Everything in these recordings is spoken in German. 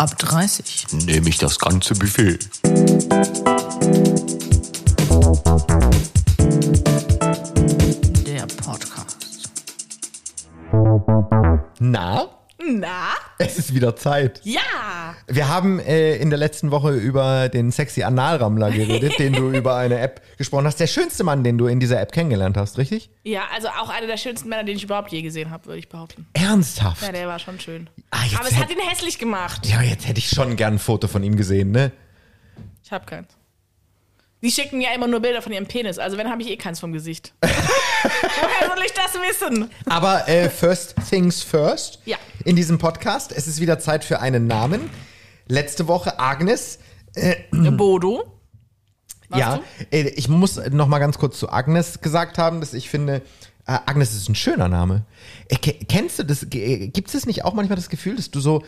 Ab 30. Nehme ich das ganze Buffet. Der Podcast. Na, Na? es ist wieder Zeit. Ja! Wir haben äh, in der letzten Woche über den sexy Analrammler geredet, den du über eine App gesprochen hast. Der schönste Mann, den du in dieser App kennengelernt hast, richtig? Ja, also auch einer der schönsten Männer, den ich überhaupt je gesehen habe, würde ich behaupten. Ernsthaft? Ja, der war schon schön. Ah, Aber es hat ihn hässlich gemacht. Ja, jetzt hätte ich schon gern ein Foto von ihm gesehen, ne? Ich hab keins. Die schicken mir immer nur Bilder von ihrem Penis, also wenn habe ich eh keins vom Gesicht. Woher soll ich das wissen? Aber äh, first things first. Ja. In diesem Podcast. Es ist wieder Zeit für einen Namen. Letzte Woche Agnes. Bodo? Warst ja, du? äh, ich muss noch mal ganz kurz zu Agnes gesagt haben, dass ich finde, äh, Agnes ist ein schöner Name. Äh, ke- kennst du das? äh, Gibt es nicht auch manchmal das Gefühl, dass du so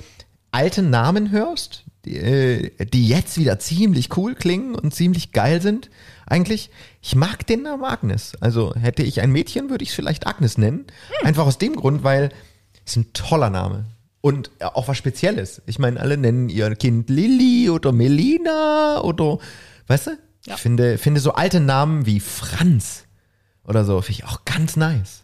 alte Namen hörst, die, äh, die jetzt wieder ziemlich cool klingen und ziemlich geil sind? Eigentlich, ich mag den Namen Agnes. Also hätte ich ein Mädchen, würde ich es vielleicht Agnes nennen. Einfach aus dem Grund, weil es ein toller Name. Und äh, auch was Spezielles. Ich meine, alle nennen ihr Kind Lilly oder Melina oder, weißt du? Ja. Ich finde, finde so alte Namen wie Franz oder so, finde ich auch ganz nice.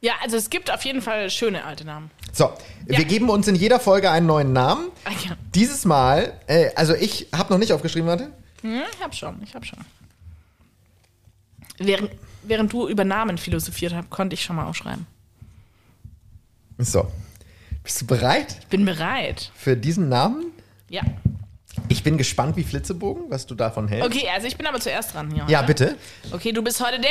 Ja, also es gibt auf jeden Fall schöne alte Namen. So, wir geben uns in jeder Folge einen neuen Namen. Ah, ja. Dieses Mal, äh, also ich habe noch nicht aufgeschrieben, warte. Hm, ich hab schon, ich hab schon. Während, während du über Namen philosophiert hast, konnte ich schon mal aufschreiben. So, bist du bereit Bin bereit. für diesen Namen? Ja. Ich bin gespannt wie Flitzebogen, was du davon hältst. Okay, also ich bin aber zuerst dran hier. Ja, heute. bitte. Okay, du bist heute der,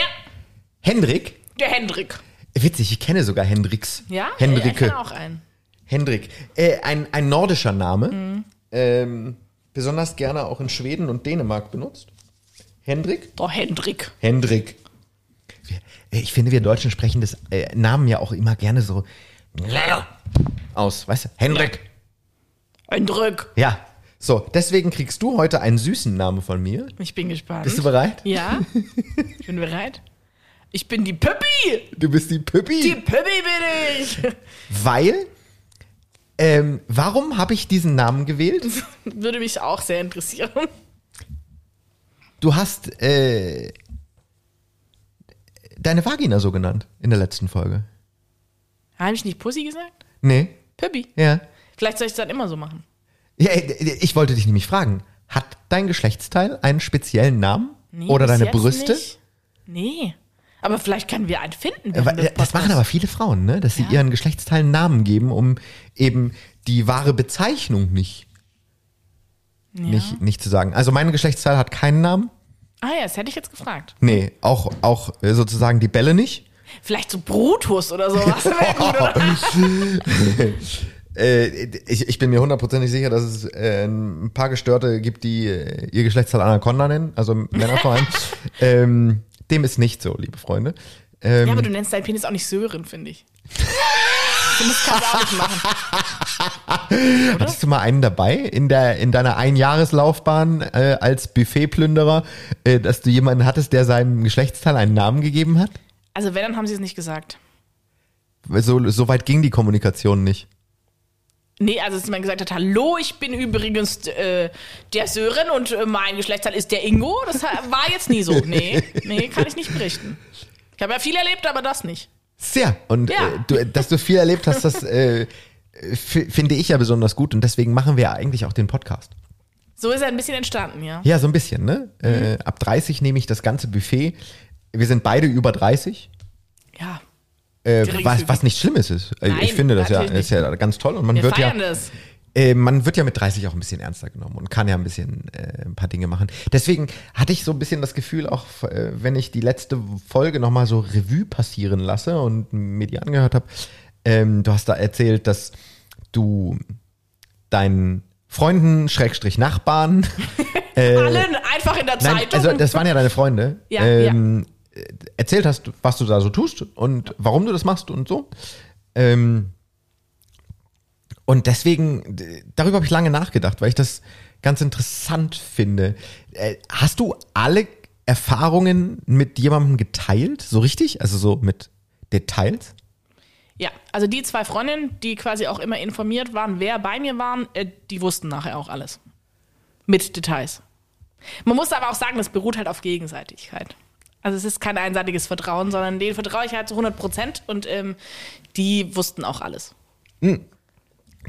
Hendrik. der Hendrik. Witzig, ich kenne sogar Hendriks. Ja? Ich Hendrike. kenne auch einen. Hendrik. Äh, ein, ein nordischer Name. Mhm. Ähm, besonders gerne auch in Schweden und Dänemark benutzt. Hendrik? Der Hendrik. Hendrik. Äh, Ich finde, wir Deutschen sprechen das äh, Namen ja auch immer gerne so aus, weißt du? Hendrik. Hendrik. Ja. So, deswegen kriegst du heute einen süßen Namen von mir. Ich bin gespannt. Bist du bereit? Ja. Ich bin bereit. Ich bin die Püppi. Du bist die Püppi. Die Püppi bin ich. Weil, ähm, warum habe ich diesen Namen gewählt? Würde mich auch sehr interessieren. Du hast äh, deine Vagina so genannt in der letzten Folge. Habe ich nicht Pussy gesagt? Nee. Püppi. Ja. Vielleicht soll ich es dann immer so machen. ja. äh, Ich wollte dich nämlich fragen, hat dein Geschlechtsteil einen speziellen Namen? Nee, Oder deine Brüste? Nicht. Nee. Aber vielleicht können wir einen finden. Äh, Das machen aber viele Frauen, ne? dass sie Ja. ihren Geschlechtsteilen Namen geben, um eben die wahre Bezeichnung nicht, Ja. nicht, nicht zu sagen. Also mein Geschlechtsteil hat keinen Namen. Ah ja, das hätte ich jetzt gefragt. Nee, auch, auch äh, sozusagen die Bälle nicht. Vielleicht so Brutus oder sowas. gut? Äh, ich, ich bin mir hundertprozentig sicher, dass es äh, ein paar Gestörte gibt, die äh, ihr Geschlechtsteil Anaconda nennen, also Männer vor allem. ähm, dem ist nicht so, liebe Freunde. Ähm, Ja, aber du nennst deinen Penis auch nicht Sören, finde ich. Das kannst du auch nicht machen. hattest du mal einen dabei in, der, in deiner Einjahreslaufbahn äh, als Buffetplünderer, äh, dass du jemanden hattest, der seinem Geschlechtsteil einen Namen gegeben hat? Also wenn, dann haben sie es nicht gesagt. So, so weit ging die Kommunikation nicht. Nee, also dass jemand gesagt hat, hallo, ich bin übrigens äh, der Sören und äh, mein Geschlechtsteil ist der Ingo. Das war jetzt nie so. Nee, nee, kann ich nicht berichten. Ich habe ja viel erlebt, aber das nicht. Sehr. Und Ja. äh, du, dass du viel erlebt hast, das äh, finde ich ja besonders gut. Und deswegen machen wir ja eigentlich auch den Podcast. So ist er ein bisschen entstanden, ja. Ja, so ein bisschen, ne? Äh, ab 30 nehme ich das ganze Buffet. Wir sind beide über 30. Ja, Äh, was, was nicht Schlimmes ist. Äh, Nein, ich finde das ja, ist ja ganz toll. Und man wir wird ja, das. äh, man wird ja mit 30 auch ein bisschen ernster genommen und kann ja ein bisschen äh, ein paar Dinge machen. Deswegen hatte ich so ein bisschen das Gefühl, auch äh, wenn ich die letzte Folge nochmal so Revue passieren lasse und mir die angehört habe, ähm, du hast da erzählt, dass du deinen Freunden, Schrägstrich Nachbarn, Allen einfach in der Äh, Nein, Zeitung. also das waren ja deine Freunde. Ja, ähm, Erzählt hast, was du da so tust und warum du das machst und so. Ähm, und deswegen, darüber habe ich lange nachgedacht, weil ich das ganz interessant finde. Äh, hast du alle Erfahrungen mit jemandem geteilt? So richtig? Also so mit Details? Ja, also die zwei Freundinnen, die quasi auch immer informiert waren, wer bei mir waren, äh, die wussten nachher auch alles. Mit Details. Man muss aber auch sagen, das beruht halt auf Gegenseitigkeit. Also es ist kein einseitiges Vertrauen, sondern denen vertraue ich halt zu 100 Prozent und ähm, die wussten auch alles.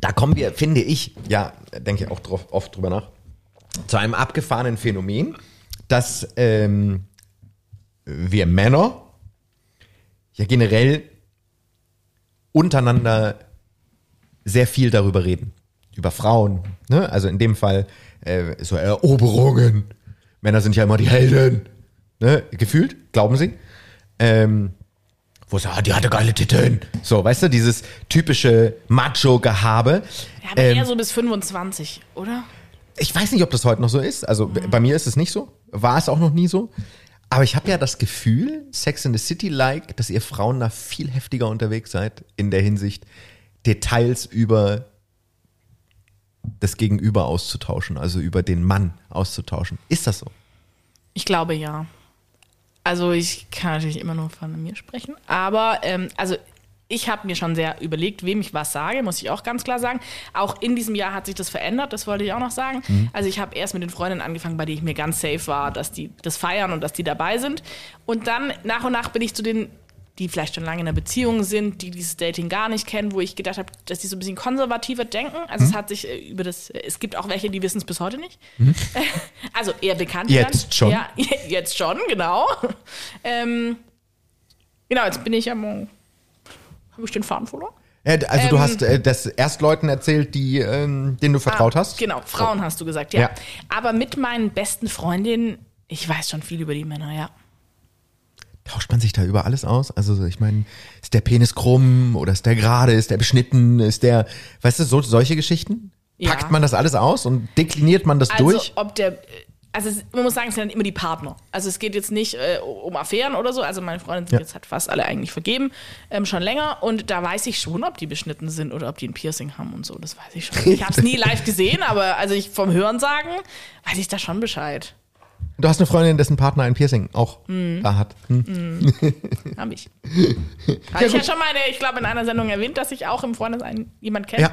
Da kommen wir, finde ich, ja, denke ich auch drauf, oft drüber nach, zu einem abgefahrenen Phänomen, dass ähm, wir Männer ja generell untereinander sehr viel darüber reden. Über Frauen. Ne? Also in dem Fall äh, so Eroberungen. Männer sind ja immer die Helden. Ne? Gefühlt, glauben sie. Ähm, wo sie, ah, die hatte geile Titten. So, weißt du, dieses typische Macho-Gehabe. Ja, aber Ähm, eher so bis 25, oder? ich weiß nicht, ob das heute noch so ist. Also b- bei mir ist es nicht so. War es auch noch nie so. Aber ich habe ja das Gefühl, Sex in the City-like, dass ihr Frauen da viel heftiger unterwegs seid in der Hinsicht, Details über das Gegenüber auszutauschen, also über den Mann auszutauschen. Ist das so? Ich glaube ja. Also ich kann natürlich immer nur von mir sprechen, aber ähm, also ich habe mir schon sehr überlegt, wem ich was sage, muss ich auch ganz klar sagen. Auch in diesem Jahr hat sich das verändert, das wollte ich auch noch sagen. Also ich habe erst mit den Freundinnen angefangen, bei denen ich mir ganz safe war, dass die das feiern und dass die dabei sind. Und dann nach und nach bin ich zu den, die vielleicht schon lange in einer Beziehung sind, die dieses Dating gar nicht kennen, wo ich gedacht habe, dass die so ein bisschen konservativer denken. Also es hat sich äh, über das, äh, es gibt auch welche, die wissen es bis heute nicht. Also eher bekannt. Jetzt dann. schon? Ja, jetzt schon, genau. Ähm, genau, jetzt bin ich am. Habe ich den Faden verloren? Also du Ähm, hast äh, das erst Leuten erzählt, die, ähm, denen du vertraut Ah, hast? Genau, Frauen hast du gesagt, ja. Ja. Aber mit meinen besten Freundinnen, ich weiß schon viel über die Männer, ja. Tauscht man sich da über alles aus? Also ich meine, ist der Penis krumm oder ist der gerade, ist der beschnitten, ist der, weißt du, so, solche Geschichten? Ja. Packt man das alles aus und dekliniert man das Also, durch? ob der. Also, es, man muss sagen, es sind dann immer die Partner. Also, es geht jetzt nicht äh, um Affären oder so. Also, meine Freundinnen sind Ja. jetzt halt fast alle eigentlich vergeben, ähm, schon länger. Und da weiß ich schon, ob die beschnitten sind oder ob die ein Piercing haben und so. Das weiß ich schon. Ich habe es nie live gesehen, aber also ich vom Hören sagen, weiß ich da schon Bescheid. Du hast eine Freundin, dessen Partner ein Piercing auch Mhm. da hat. Hm. Habe ich. Habe ich ja schon mal, ich glaube, in einer Sendung erwähnt, dass ich auch im Freundesverein jemand kenne, Ja.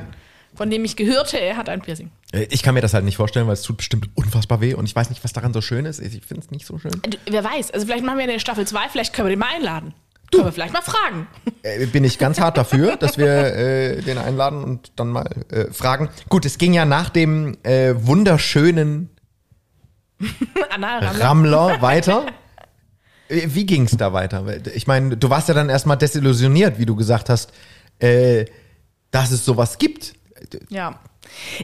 von dem ich gehörte, er hat ein Piercing. Äh, Ich kann mir das halt nicht vorstellen, weil es tut bestimmt unfassbar weh und ich weiß nicht, was daran so schön ist. Ich finde es nicht so schön. Wer weiß, also vielleicht machen wir eine Staffel 2, vielleicht können wir den mal einladen. Du. Können wir vielleicht mal fragen. Äh, bin ich ganz hart dafür, dass wir äh, den einladen und dann mal äh, fragen. Gut, es ging ja nach dem äh, wunderschönen Anna Rammler. Rammler weiter. Äh, Wie ging es da weiter? Ich meine, du warst ja dann erstmal desillusioniert, wie du gesagt hast, äh, dass es sowas gibt. Ja.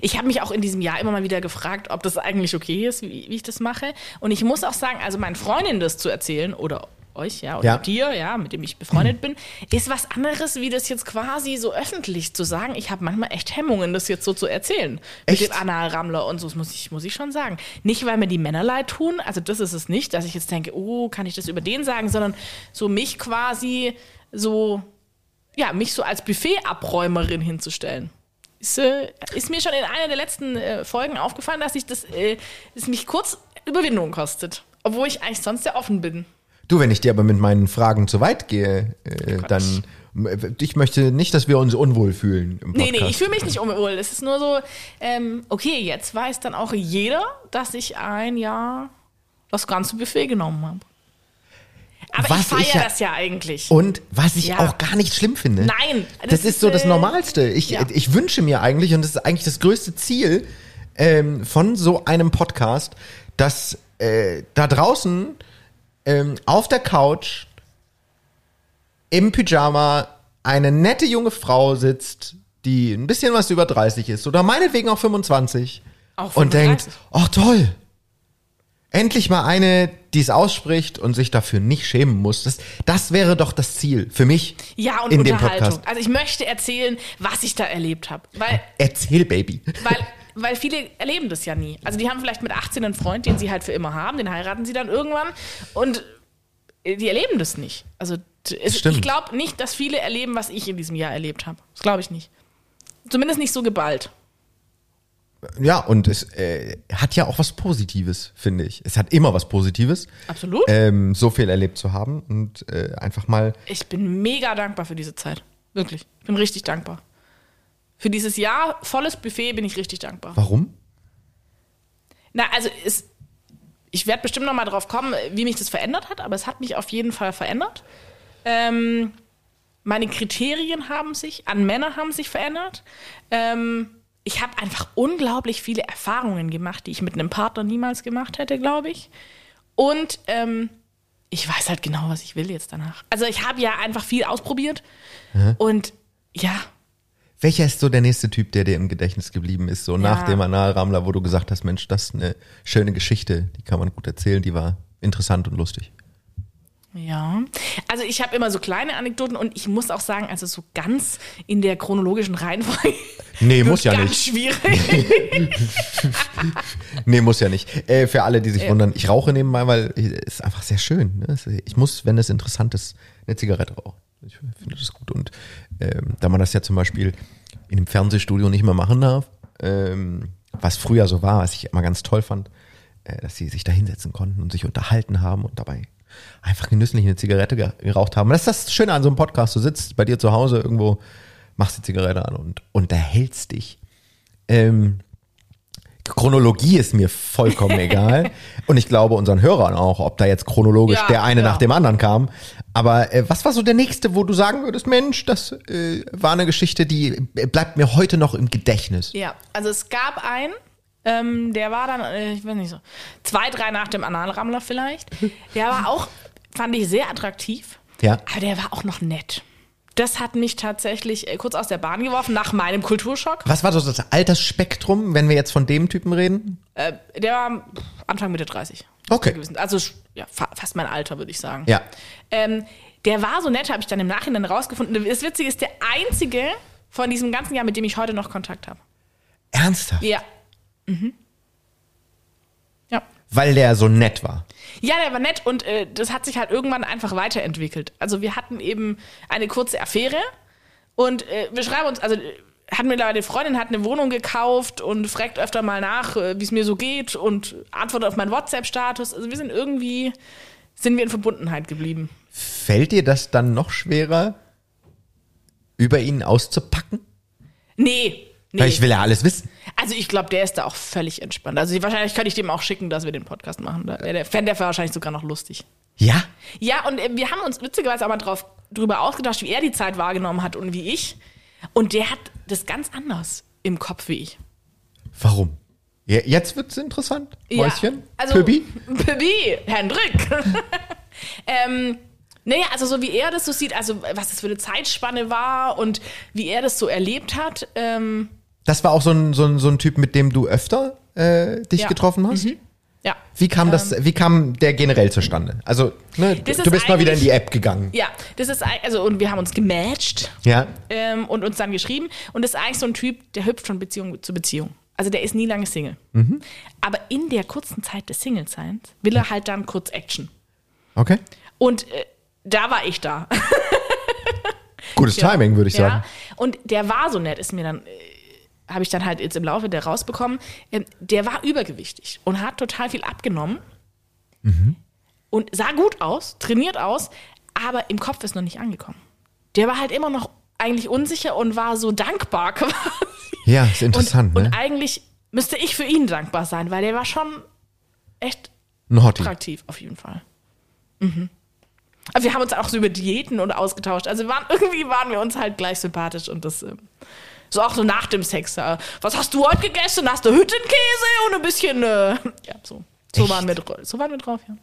Ich habe mich auch in diesem Jahr immer mal wieder gefragt, ob das eigentlich okay ist, wie, wie ich das mache. Und ich muss auch sagen, also meinen Freundinnen das zu erzählen oder euch, ja, oder Ja. dir, ja, mit dem ich befreundet bin, ist was anderes, wie das jetzt quasi so öffentlich zu sagen. Ich habe manchmal echt Hemmungen, das jetzt so zu erzählen. Echt? Mit dem Anal-Rammler und so, das muss ich, muss ich schon sagen. Nicht, weil mir die Männer leid tun, also das ist es nicht, dass ich jetzt denke, oh, kann ich das über den sagen, sondern so mich quasi so, ja, mich so als Buffet-Abräumerin hinzustellen. Ist, äh, ist mir schon in einer der letzten äh, Folgen aufgefallen, dass ich das, äh, es mich kurz Überwindung kostet. Obwohl ich eigentlich sonst sehr offen bin. Du, wenn ich dir aber mit meinen Fragen zu weit gehe, äh, Gott. dann ich möchte nicht, dass wir uns unwohl fühlen im Nee, Podcast. nee, ich fühle mich nicht unwohl. Es ist nur so, ähm, okay, jetzt weiß dann auch jeder, dass ich ein Jahr das ganze Buffet genommen habe. Aber Was ich feiere ja- das ja eigentlich. Und was ich Ja. auch gar nicht schlimm finde. Nein, Das, das ist, ist, so das äh, Normalste. Ich, ja. ich wünsche mir eigentlich, und das ist eigentlich das größte Ziel ähm, von so einem Podcast, dass äh, da draußen ähm, auf der Couch im Pyjama eine nette junge Frau sitzt, die ein bisschen was über 30 ist oder meinetwegen auch 25 Auch und denkt, 35. ach toll, endlich mal eine, die es ausspricht und sich dafür nicht schämen muss. Das, das wäre doch das Ziel für mich ja, und in dem Unterhaltung. Podcast. Also ich möchte erzählen, was ich da erlebt habe. Weil Erzähl, Baby. Weil, weil viele erleben das ja nie. Also die haben vielleicht mit 18 einen Freund, den sie halt für immer haben, den heiraten sie dann irgendwann und die erleben das nicht. Also es, ich glaube nicht, dass viele erleben, was ich in diesem Jahr erlebt habe. Das glaube ich nicht. Zumindest nicht so geballt. Ja, und es äh, hat ja auch was Positives, finde ich. Es hat immer was Positives, Absolut. ähm, so viel erlebt zu haben und äh, einfach mal, Ich bin mega dankbar für diese Zeit. Wirklich. Ich bin richtig dankbar. Für dieses Jahr volles Buffet bin ich richtig dankbar. Warum? Na, also es, ich werde bestimmt noch mal drauf kommen, wie mich das verändert hat, aber es hat mich auf jeden Fall verändert. Ähm, meine Kriterien haben sich, an Männer haben sich verändert. Ähm, ich habe einfach unglaublich viele Erfahrungen gemacht, die ich mit einem Partner niemals gemacht hätte, glaube ich. Und ähm, ich weiß halt genau, was ich will jetzt danach. Also ich habe ja einfach viel ausprobiert und ja, Welcher ist so der nächste Typ, der dir im Gedächtnis geblieben ist, so nach dem Analrammler, wo du gesagt hast, Mensch, das ist eine schöne Geschichte, die kann man gut erzählen, die war interessant und lustig. Ja, also ich habe immer so kleine Anekdoten und ich muss auch sagen, also so ganz in der chronologischen Reihenfolge. Nee, muss ja nicht. schwierig. Nee, muss ja nicht. Äh, für alle, die sich wundern, ich rauche nebenbei, weil es ist einfach sehr schön. Ne? Ich muss, wenn es interessant ist, eine Zigarette rauchen. Ich finde das gut. Und ähm, da man das ja zum Beispiel in einem Fernsehstudio nicht mehr machen darf, ähm, was früher so war, was ich immer ganz toll fand, äh, dass sie sich da hinsetzen konnten und sich unterhalten haben und dabei einfach genüsslich eine Zigarette ge- geraucht haben. Das ist das Schöne an so einem Podcast. Du sitzt bei dir zu Hause irgendwo, machst die Zigarette an und unterhältst dich. Ähm, Chronologie ist mir vollkommen egal. Und ich glaube unseren Hörern auch, ob da jetzt chronologisch Ja, der eine ja. nach dem anderen kam. Aber äh, was war so der nächste, wo du sagen würdest, Mensch, das äh, war eine Geschichte, die äh, bleibt mir heute noch im Gedächtnis. ja, also es gab einen, ähm, der war dann, äh, ich weiß nicht so, zwei, drei nach dem Analrammler vielleicht. Der war auch, fand ich sehr attraktiv. Ja. Aber der war auch noch nett. Das hat mich tatsächlich äh, kurz aus der Bahn geworfen nach meinem Kulturschock. Was war so das Altersspektrum, wenn wir jetzt von dem Typen reden? Äh, der war Anfang Mitte 30. Okay. Also ja, fa fast mein Alter, würde ich sagen. Ja. Ähm, der war so nett, habe ich dann im Nachhinein rausgefunden. Das Witzige ist, der einzige von diesem ganzen Jahr, mit dem ich heute noch Kontakt habe. Ernsthaft? Ja. Mhm. Ja. Weil der so nett war. Ja, der war nett und äh, das hat sich halt irgendwann einfach weiterentwickelt. Also wir hatten eben eine kurze Affäre und äh, wir schreiben uns, also äh, hat mittlerweile eine Freundin, hat eine Wohnung gekauft und fragt öfter mal nach, äh, wie es mir so geht und antwortet auf meinen WhatsApp-Status. Also wir sind irgendwie, sind wir in Verbundenheit geblieben. Fällt dir das dann noch schwerer, über ihn auszupacken? Nee, nee. Weil ich will ja alles wissen. Also ich glaube, der ist da auch völlig entspannt. Also wahrscheinlich könnte ich dem auch schicken, dass wir den Podcast machen. Der, der fände der wahrscheinlich sogar noch lustig. Ja? Ja, und äh, wir haben uns witzigerweise auch mal drauf, drüber ausgetauscht, wie er die Zeit wahrgenommen hat und wie ich. Und der hat das ganz anders im Kopf wie ich. Warum? Ja, jetzt wird's interessant. Mäuschen? Ja, also, Püppi? Püppi, Hendrik. ähm, naja, also so wie er das so sieht, also was das für eine Zeitspanne war und wie er das so erlebt hat. Ähm, Das war auch so ein, so ein, so ein Typ, mit dem du öfter äh, dich Ja. Mhm. getroffen hast? ja. Wie kam das, wie kam der generell zustande? Also, ne, du ist bist mal wieder in die App gegangen. Ja, das ist also und wir haben uns gematcht Ja. ähm, und uns dann geschrieben und das ist eigentlich so ein Typ, der hüpft von Beziehung zu Beziehung. Also der ist nie lange Single. Mhm. Aber in der kurzen Zeit des Single-Seins will er halt dann kurz Action. Okay. Und äh, da war ich da. Gutes Timing, würde ich ja. sagen. Und der war so nett, ist mir dann, äh, habe ich dann halt jetzt im Laufe der rausbekommen. Ähm, der war übergewichtig und hat total viel abgenommen. Mhm. Und sah gut aus, trainiert aus, aber im Kopf ist noch nicht angekommen. Der war halt immer noch eigentlich unsicher und war so dankbar quasi. Ja, ist interessant, und, ne? und eigentlich müsste ich für ihn dankbar sein, weil der war schon echt attraktiv, auf jeden Fall. Mhm. Aber wir haben uns auch so über Diäten und ausgetauscht. Also waren, irgendwie waren wir uns halt gleich sympathisch und das ähm, so auch so nach dem Sex. Äh, was hast du heute gegessen? Hast du Hüttenkäse und ein bisschen, äh, ja, so. So waren, wir, so waren wir drauf, ja.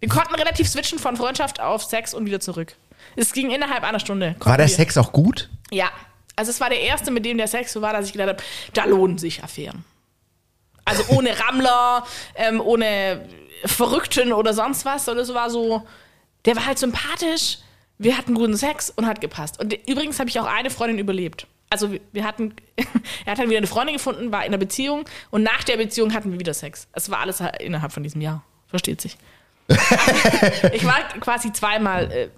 Wir konnten relativ switchen von Freundschaft auf Sex und wieder zurück. Es ging innerhalb einer Stunde. War der wir- Sex auch gut? ja, also es war der erste, mit dem der Sex so war, dass ich gedacht habe, da lohnen sich Affären. Also ohne Rammler, ähm, ohne Verrückten oder sonst was, sondern es war so, der war halt sympathisch, wir hatten guten Sex und hat gepasst. Und übrigens habe ich auch eine Freundin überlebt. Also wir- hatten, er hat dann wieder eine Freundin gefunden, war in einer Beziehung und nach der Beziehung hatten wir wieder Sex. Es war alles halt innerhalb von diesem Jahr. Versteht sich. ich war quasi zweimal, äh,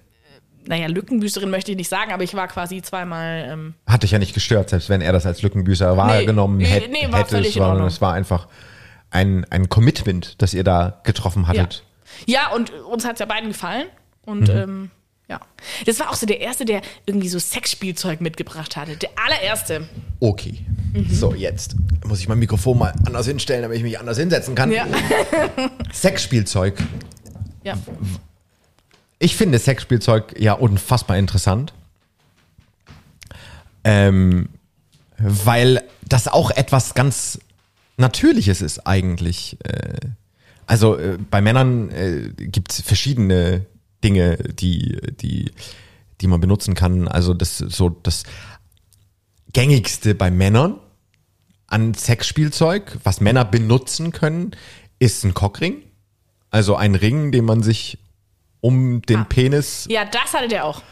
naja, Lückenbüßerin möchte ich nicht sagen, aber ich war quasi zweimal ähm, Hat dich ja nicht gestört, selbst wenn er das als Lückenbüßer wahrgenommen nee, hätte. nee, war hätte. völlig Es in war, Ordnung. es war einfach ein, ein Commitment, das ihr da getroffen hattet. Ja, und uns hat es ja beiden gefallen. Und Mhm. ähm, Ja. Das war auch so der erste, der irgendwie so Sexspielzeug mitgebracht hatte. Der allererste. Okay. So, jetzt muss ich mein Mikrofon mal anders hinstellen, damit ich mich anders hinsetzen kann. Ja. Sexspielzeug. ja. Ich finde Sexspielzeug ja unfassbar interessant. Ähm, weil das auch etwas ganz Natürliches ist eigentlich. Äh, also äh, bei Männern äh, gibt es verschiedene Dinge, die, die, die man benutzen kann. Also das so das gängigste bei Männern an Sexspielzeug, was Männer benutzen können, ist ein Cockring. Also ein Ring, den man sich um den Ah. Penis Ja, das hatte der auch.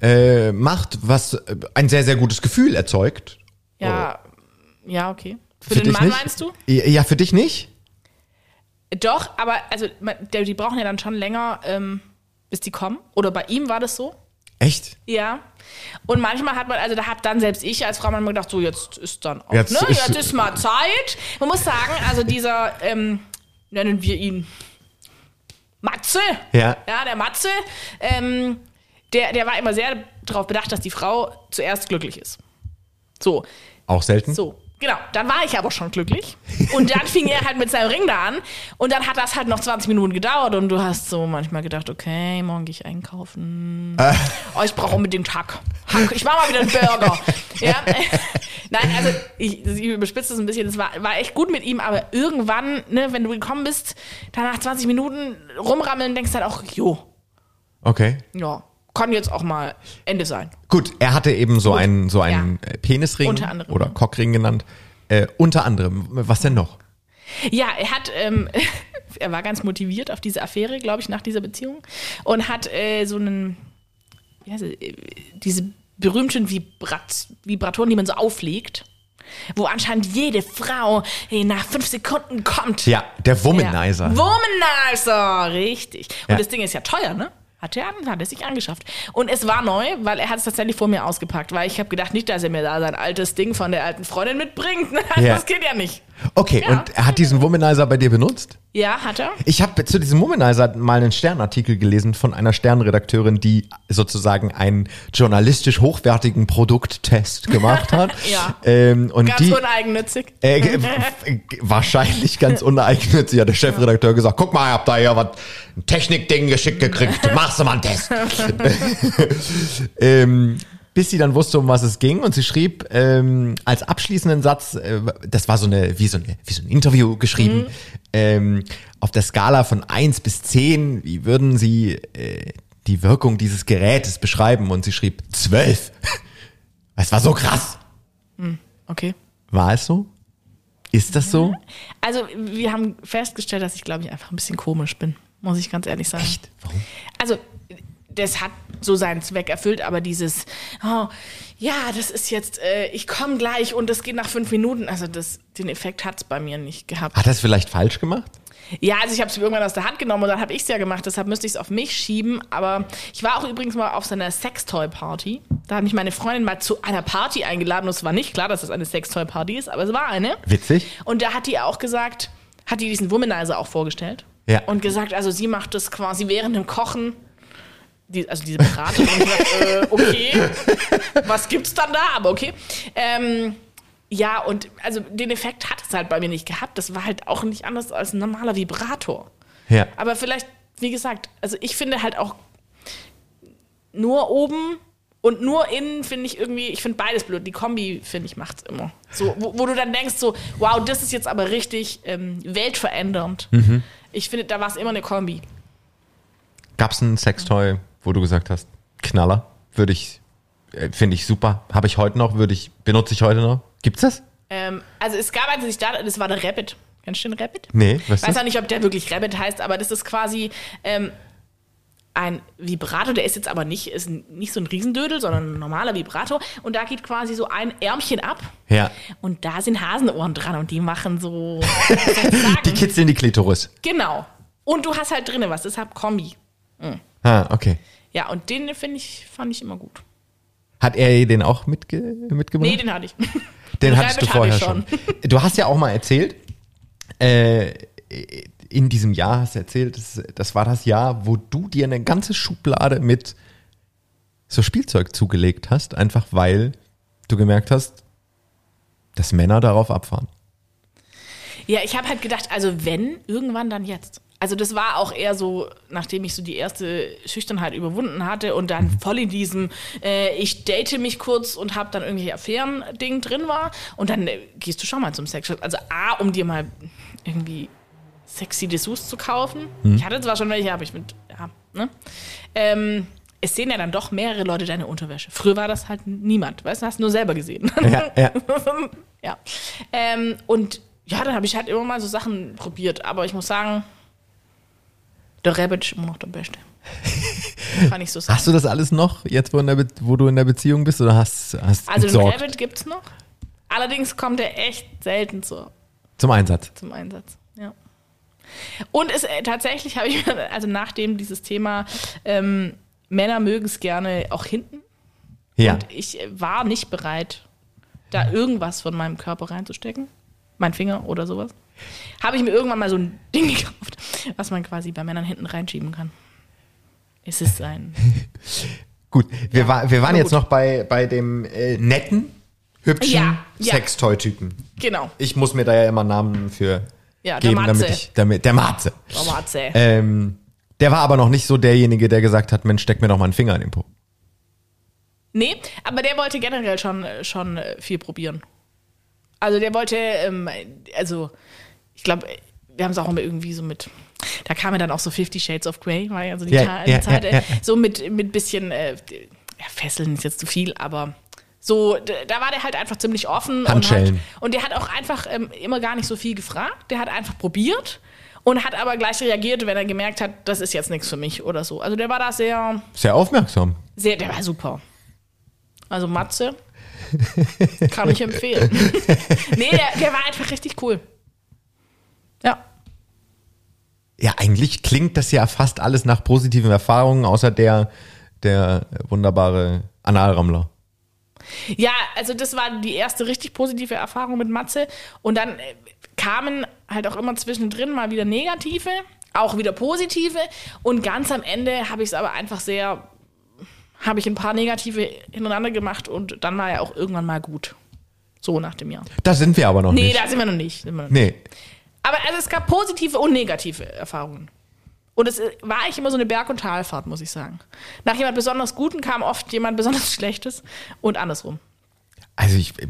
äh, macht, was äh, ein sehr, sehr gutes Gefühl erzeugt. Ja, ja, okay. Für, den dich Mann nicht? meinst du? Ja, für dich nicht? Doch, aber also die brauchen ja dann schon länger, ähm, bis die kommen. Oder bei ihm war das so. Echt? Ja. Und manchmal hat man, also da hat dann selbst ich als Frau manchmal gedacht, so jetzt ist dann auch, Jetzt ne? ist- jetzt ist mal Zeit. Man muss sagen, also dieser, ähm, nennen wir ihn Matze. Ja. Ja, der Matze, ähm, der, der war immer sehr darauf bedacht, dass die Frau zuerst glücklich ist. So, Auch selten? so. Genau, dann war ich aber schon glücklich. Und dann fing er halt mit seinem Ring da an. Und dann hat das halt noch 20 Minuten gedauert. Und du hast so manchmal gedacht, okay, morgen gehe ich einkaufen. Oh, ich brauche unbedingt Hack. Hack. Ich mache mal wieder einen Burger. ja. Nein, also ich, ich überspitze es ein bisschen. Das war, war echt gut mit ihm. Aber irgendwann, ne, wenn du gekommen bist, dann nach 20 Minuten rumrammeln, denkst du halt auch, jo, Okay. ja, kann jetzt auch mal Ende sein. Gut, er hatte eben so einen, so einen Ja. äh, Penisring oder. Cockring genannt. Äh, unter anderem. Was denn noch? Ja, er hat, ähm, er war ganz motiviert auf diese Affäre, glaube ich, nach dieser Beziehung und hat äh, so einen, wie heißt es, äh, diese berühmten Vibrat Vibratoren, die man so auflegt, wo anscheinend jede Frau äh, nach fünf Sekunden kommt. Ja, der Womanizer. Ja. Womanizer, richtig. Und Ja. das Ding ist ja teuer, ne? Hat er, an- hat er sich angeschafft. Und es war neu, weil er hat es tatsächlich vor mir ausgepackt, weil ich habe gedacht, nicht, dass er mir da sein altes Ding von der alten Freundin mitbringt. Ja. Das geht ja nicht. Okay, Ja. und er hat diesen Womanizer bei dir benutzt? Ja, hat er. Ich habe zu diesem Womanizer mal einen Sternartikel gelesen von einer Sternredakteurin, die sozusagen einen journalistisch hochwertigen Produkttest gemacht hat. Ja. Ähm, und Ganz die, uneigennützig. Äh, wahrscheinlich ganz uneigennützig hat der Chefredakteur gesagt, guck mal, ich hab da hier was, ein Technikding geschickt gekriegt, machst du mal einen Test. ähm, bis sie dann wusste, um was es ging und sie schrieb ähm, als abschließenden Satz, äh, das war so eine, wie so, eine, wie so ein Interview geschrieben, ähm, auf der Skala von 1 bis 10, wie würden sie äh, die Wirkung dieses Gerätes beschreiben? Und sie schrieb 12. Es war so krass. Okay. War es so? Ist das so? Also, wir haben festgestellt, dass ich, glaube ich, einfach ein bisschen komisch bin. Muss ich ganz ehrlich sagen. Echt? Warum? Also, das hat so seinen Zweck erfüllt, aber dieses, oh, ja, das ist jetzt, äh, ich komme gleich und das geht nach fünf Minuten. Also, das, den Effekt hat es bei mir nicht gehabt. Hat er es vielleicht falsch gemacht? Ja, also ich habe es irgendwann aus der Hand genommen und dann habe ich es ja gemacht, deshalb müsste ich es auf mich schieben. Aber ich war auch übrigens mal auf so einer Sextoy-Party. Da hat mich meine Freundin mal zu einer Party eingeladen und es war nicht klar, dass es eine Sextoy-Party ist, aber es war eine. Witzig. Und da hat die auch gesagt, hat die diesen Womanizer auch vorgestellt. Ja. Und gesagt, also sie macht das quasi während dem Kochen. Die, also diese Beraterin. und dachte, äh, okay, was gibt's dann da? Aber okay. Ähm, ja, und also den Effekt hat es halt bei mir nicht gehabt. Das war halt auch nicht anders als ein normaler Vibrator. Ja. Aber vielleicht, wie gesagt, also ich finde halt auch nur oben und nur innen finde ich irgendwie, ich finde beides blöd. Die Kombi, finde ich, macht's immer. So, wo, wo du dann denkst, so, wow, das ist jetzt aber richtig ähm, weltverändernd. Ich finde, da war es immer eine Kombi. Gab es ein Sextoy, wo du gesagt hast, Knaller, würde ich, äh, finde ich super, habe ich heute noch, würde ich, benutze ich heute noch. Gibt's das? Ähm, also es gab, als ich da, das war der Rabbit. Kennst du den Rabbit? Nee, was Ich weiß auch nicht, ob der wirklich Rabbit heißt, aber das ist quasi ähm, ein Vibrator, der ist jetzt aber nicht, ist nicht so ein Riesendödel, sondern ein normaler Vibrator. Und da geht quasi so ein Ärmchen ab. Ja. Und da sind Hasenohren dran und die machen so. Die kitzeln die Klitoris. genau. Und du hast halt drinnen was, deshalb Kombi. Ah, okay. Ja, und den finde ich, fand ich immer gut. Hat er den auch mitge mitgebracht? Nee, den hatte ich. Den Den hattest du vorher hatte schon. ich Du hast ja auch mal erzählt, äh, in diesem Jahr hast du erzählt, das, das war das Jahr, wo du dir eine ganze Schublade mit so Spielzeug zugelegt hast, einfach weil du gemerkt hast, dass Männer darauf abfahren. Ja, ich habe halt gedacht, also wenn, irgendwann dann jetzt. Also das war auch eher so, nachdem ich so die erste Schüchternheit überwunden hatte und dann voll in diesem, äh, ich date mich kurz und habe dann irgendwelche Affären-Ding drin war. Und dann äh, gehst du schon mal zum Sexshop. Also A, um dir mal irgendwie sexy Dessous zu kaufen. Ich hatte zwar schon welche, aber ich mit, ja, ne? Ähm, es sehen ja dann doch mehrere Leute deine Unterwäsche. Früher war das halt niemand, weißt du, hast nur selber gesehen. Ja, ja. ja. Ähm, und ja, dann habe ich halt immer mal so Sachen probiert. Aber ich muss sagen, der Rabbit ist immer noch der Beste. Kann ich so sagen. Hast du das alles noch, jetzt wo, in der Be wo du in der Beziehung bist, oder hast du also den entsorgt Rabbit gibt's noch. Allerdings kommt er echt selten zur, zum Einsatz? zum Einsatz. Ja. Und es äh, tatsächlich habe ich, mir- also nachdem dieses Thema, ähm, Männer mögen es gerne auch hinten. Ja. Und ich war nicht bereit, da irgendwas von meinem Körper reinzustecken. Mein Finger oder sowas. Habe ich mir irgendwann mal so ein Ding gekauft, was man quasi bei Männern hinten reinschieben kann. Es ist ein. Gut, wir, Ja, war, wir waren jetzt gut. noch bei, bei dem äh, netten, hübschen Ja, ja. Sextoy-Typen. Genau. Ich muss mir da ja immer Namen für Ja, der geben, damit ich, damit, der Matze. Oh, Matze. Ähm, der war aber noch nicht so derjenige, der gesagt hat, Mensch, steck mir doch mal einen Finger in den Po. Nee, aber der wollte generell schon, äh, schon äh, viel probieren. Also der wollte, ähm, also ich glaube, wir haben es auch immer irgendwie so mit, da kam ja dann auch so Fifty Shades of Grey, war ja so die, Ja, Ta- ja, Zeit, ja. so mit, mit bisschen, äh, ja, Fesseln ist jetzt zu viel, aber so, da war der halt einfach ziemlich offen. Und, Handschellen. hat, und der hat auch einfach ähm, immer gar nicht so viel gefragt, der hat einfach probiert und hat aber gleich reagiert, wenn er gemerkt hat, das ist jetzt nichts für mich oder so. Also der war da sehr, Sehr aufmerksam. sehr, der war super. Also Matze kann ich empfehlen. nee, der, der war einfach richtig cool. Ja. Ja, eigentlich klingt das ja fast alles nach positiven Erfahrungen, außer der, der wunderbare Analrammler. Ja, also das war die erste richtig positive Erfahrung mit Matze. Und dann äh, kamen halt auch immer zwischendrin mal wieder negative, auch wieder positive. Und ganz am Ende habe ich es aber einfach sehr, habe ich ein paar negative hintereinander gemacht und dann war er auch irgendwann mal gut. So nach dem Jahr. Da sind wir aber noch Nee, nicht. da sind wir noch nicht. Sind wir noch Nee. Aber also es gab positive und negative Erfahrungen. Und es äh, war eigentlich immer so eine Berg- und Talfahrt, muss ich sagen. Nach jemand besonders Guten kam oft jemand besonders Schlechtes und andersrum. Also ich äh,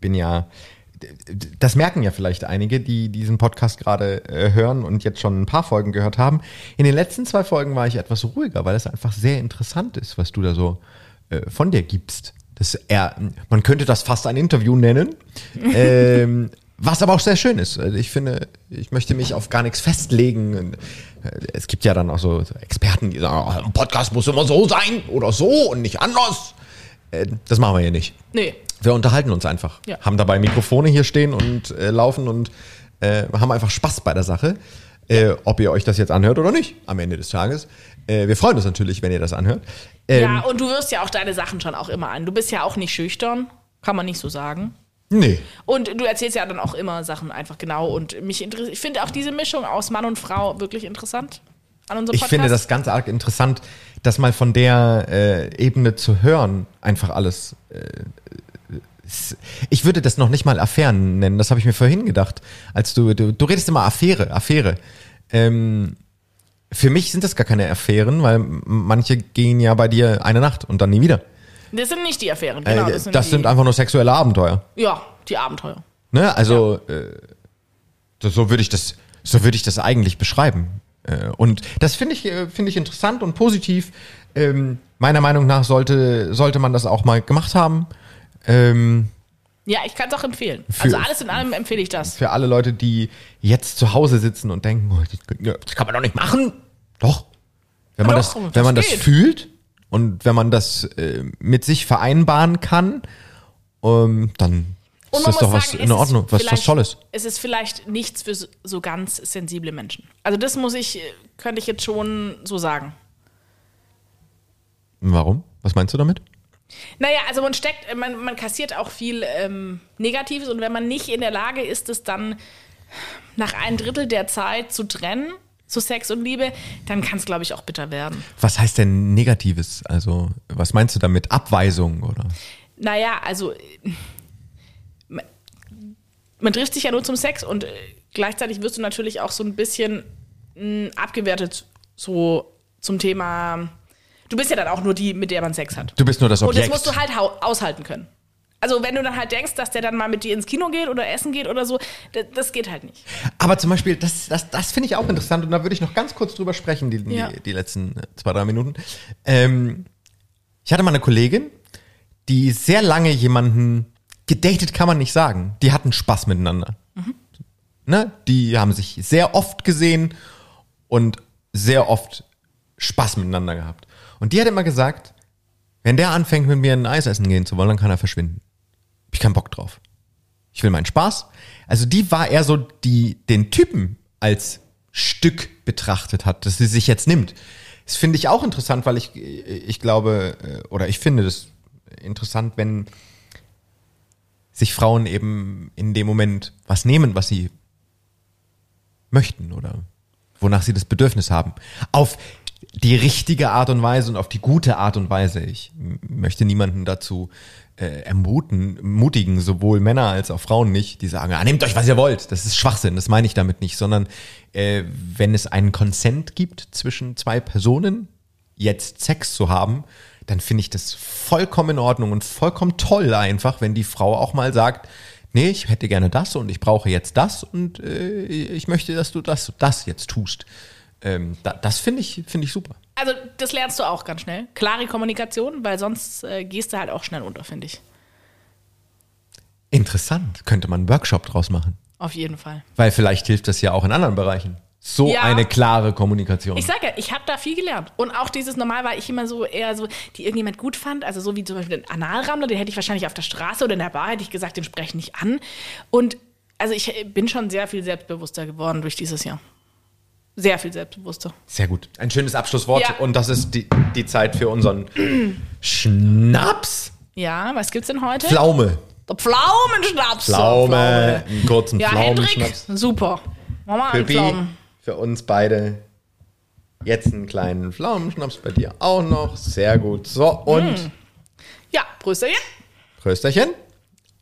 bin ja, das merken ja vielleicht einige, die diesen Podcast gerade äh, hören und jetzt schon ein paar Folgen gehört haben. In den letzten zwei Folgen war ich etwas ruhiger, weil es einfach sehr interessant ist, was du da so äh, von dir gibst. Das eher, man könnte das fast ein Interview nennen, ähm, was aber auch sehr schön ist. Also Ich finde, ich möchte mich auf gar nichts festlegen. Es gibt ja dann auch so, Experten, die sagen, oh, ein Podcast muss immer so sein oder so und nicht anders. Äh, Das machen wir hier nicht. Nee. Wir unterhalten uns einfach. Ja. Haben dabei Mikrofone hier stehen und äh, laufen und äh, haben einfach Spaß bei der Sache. Äh, ob ihr euch das jetzt anhört oder nicht am Ende des Tages. Äh, wir freuen uns natürlich, wenn ihr das anhört. Ähm, Ja, und du wirst ja auch deine Sachen schon auch immer an. Du bist ja auch nicht schüchtern, kann man nicht so sagen. Nee. Und du erzählst ja dann auch immer Sachen einfach genau. Und mich interessiert, ich finde auch diese Mischung aus Mann und Frau wirklich interessant an unserem Ich Podcast. finde das ganz arg interessant, das mal von der äh, Ebene zu hören, einfach alles. Äh, ich würde das noch nicht mal Affären nennen, das habe ich mir vorhin gedacht. Als du, du, du redest immer Affäre, Affäre. Ähm, für mich sind das gar keine Affären, weil manche gehen ja bei dir eine Nacht und dann nie wieder. Das sind nicht die Affären, Äh, genau. das das sind, sind, die, einfach nur sexuelle Abenteuer. Ja, die Abenteuer. Ne? Also äh, das, so würde ich das, so würde ich das eigentlich beschreiben. Äh, und das finde ich, äh, finde ich interessant und positiv. Ähm, meiner Meinung nach sollte, sollte man das auch mal gemacht haben. Ähm, Ja, ich kann es auch empfehlen. Für- also alles in allem empfehle ich das. für alle Leute, die jetzt zu Hause sitzen und denken, oh, das, das kann man doch nicht machen. Doch. Wenn man, Doch, das, das wenn man das fühlt und wenn man das äh, mit sich vereinbaren kann, ähm, dann ist das doch was sagen, in Ordnung, was, was Tolles. Es ist vielleicht nichts für so, so ganz sensible Menschen. Also das muss ich, äh, könnte ich jetzt schon so sagen. Warum? Was meinst du damit? Naja, also man steckt, äh, man, man kassiert auch viel ähm, Negatives und wenn man nicht in der Lage ist, es dann nach ein Drittel der Zeit zu trennen, zu Sex und Liebe, dann kann es, glaube ich, auch bitter werden. Was heißt denn Negatives? Also, was meinst du damit? Abweisung oder? Naja, also man, trifft sich ja nur zum Sex und äh, gleichzeitig wirst du natürlich auch so ein bisschen mh, abgewertet, so zum Thema. Du bist ja dann auch nur die, mit der man Sex hat. Du bist nur das Und Objekt. das musst du halt aushalten können. Also wenn du dann halt denkst, dass der dann mal mit dir ins Kino geht oder essen geht oder so, das, das geht halt nicht. Aber zum Beispiel, das, das, das finde ich auch interessant und da würde ich noch ganz kurz drüber sprechen, die, Ja. die, die letzten äh, zwei, drei Minuten. Ähm, ich hatte mal eine Kollegin, die sehr lange jemanden gedatet kann man nicht sagen. Die hatten Spaß miteinander. Ne? Die haben sich sehr oft gesehen und sehr oft Spaß miteinander gehabt. Und die hat immer gesagt, wenn der anfängt mit mir ein Eis essen gehen zu wollen, dann kann er verschwinden. Hab ich keinen Bock drauf. Ich will meinen Spaß. Also die war eher so, die den Typen als Stück betrachtet hat, dass sie sich jetzt nimmt. Das finde ich auch interessant, weil ich, ich glaube, äh, oder ich finde das interessant, wenn sich Frauen eben in dem Moment was nehmen, was sie möchten oder wonach sie das Bedürfnis haben. Auf die richtige Art und Weise und auf die gute Art und Weise. Ich möchte niemanden dazu äh, ermuten, mutigen, sowohl Männer als auch Frauen nicht, die sagen, ah, nehmt euch, was ihr wollt. Das ist Schwachsinn, das meine ich damit nicht, sondern äh, wenn es einen Consent gibt zwischen zwei Personen, jetzt Sex zu haben, dann finde ich das vollkommen in Ordnung und vollkommen toll einfach, wenn die Frau auch mal sagt, nee, ich hätte gerne das und ich brauche jetzt das und äh, ich möchte, dass du das, das jetzt tust. Ähm, da, das finde ich, finde ich super. Also das lernst du auch ganz schnell. Klare Kommunikation, weil sonst äh, gehst du halt auch schnell unter, finde ich. Interessant. Könnte man einen Workshop draus machen. Auf jeden Fall. Weil vielleicht hilft das ja auch in anderen Bereichen. So Ja. eine klare Kommunikation. Ich sag ja, ich habe da viel gelernt. Und auch dieses normal war ich immer so eher so, die irgendjemand gut fand, also so wie zum Beispiel den Analrammler, den hätte ich wahrscheinlich auf der Straße oder in der Bar hätte ich gesagt, den spreche ich nicht an. Und also ich bin schon sehr viel selbstbewusster geworden durch dieses Jahr. Sehr viel selbstbewusster. Sehr gut. Ein schönes Abschlusswort. Ja. Und das ist die, die Zeit für unseren Schnaps. Ja, was gibt's denn heute? Pflaume. Der Pflaumenschnaps. Pflaume. Einen kurzen Ja, Hendrik, Pflaumenschnaps. super. Mach mal einen Pippi, Pflaumen. für uns beide. Jetzt einen kleinen Pflaumenschnaps bei dir auch noch. Sehr gut. So, und Ja, Prösterchen. Prösterchen.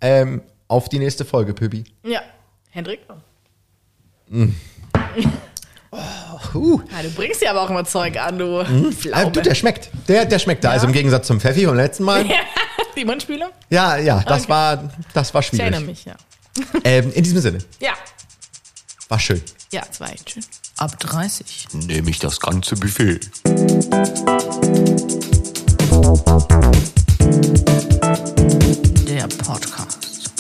Ähm, auf die nächste Folge, Püppi. Ja, Hendrik. Huh. Ja, du bringst dir aber auch immer Zeug an, du Äh, Pflaume. du, der schmeckt. Der, der schmeckt da. Also im Gegensatz zum Pfeffi vom letzten Mal. Die Mundspüle? Ja, ja, das Okay. war, das war Ich erinnere schwierig. mich, ja. Ähm, in diesem Sinne, Ja, war schön. ja, es war echt schön. Ab 30. Nehme ich das ganze Buffet. Der Podcast.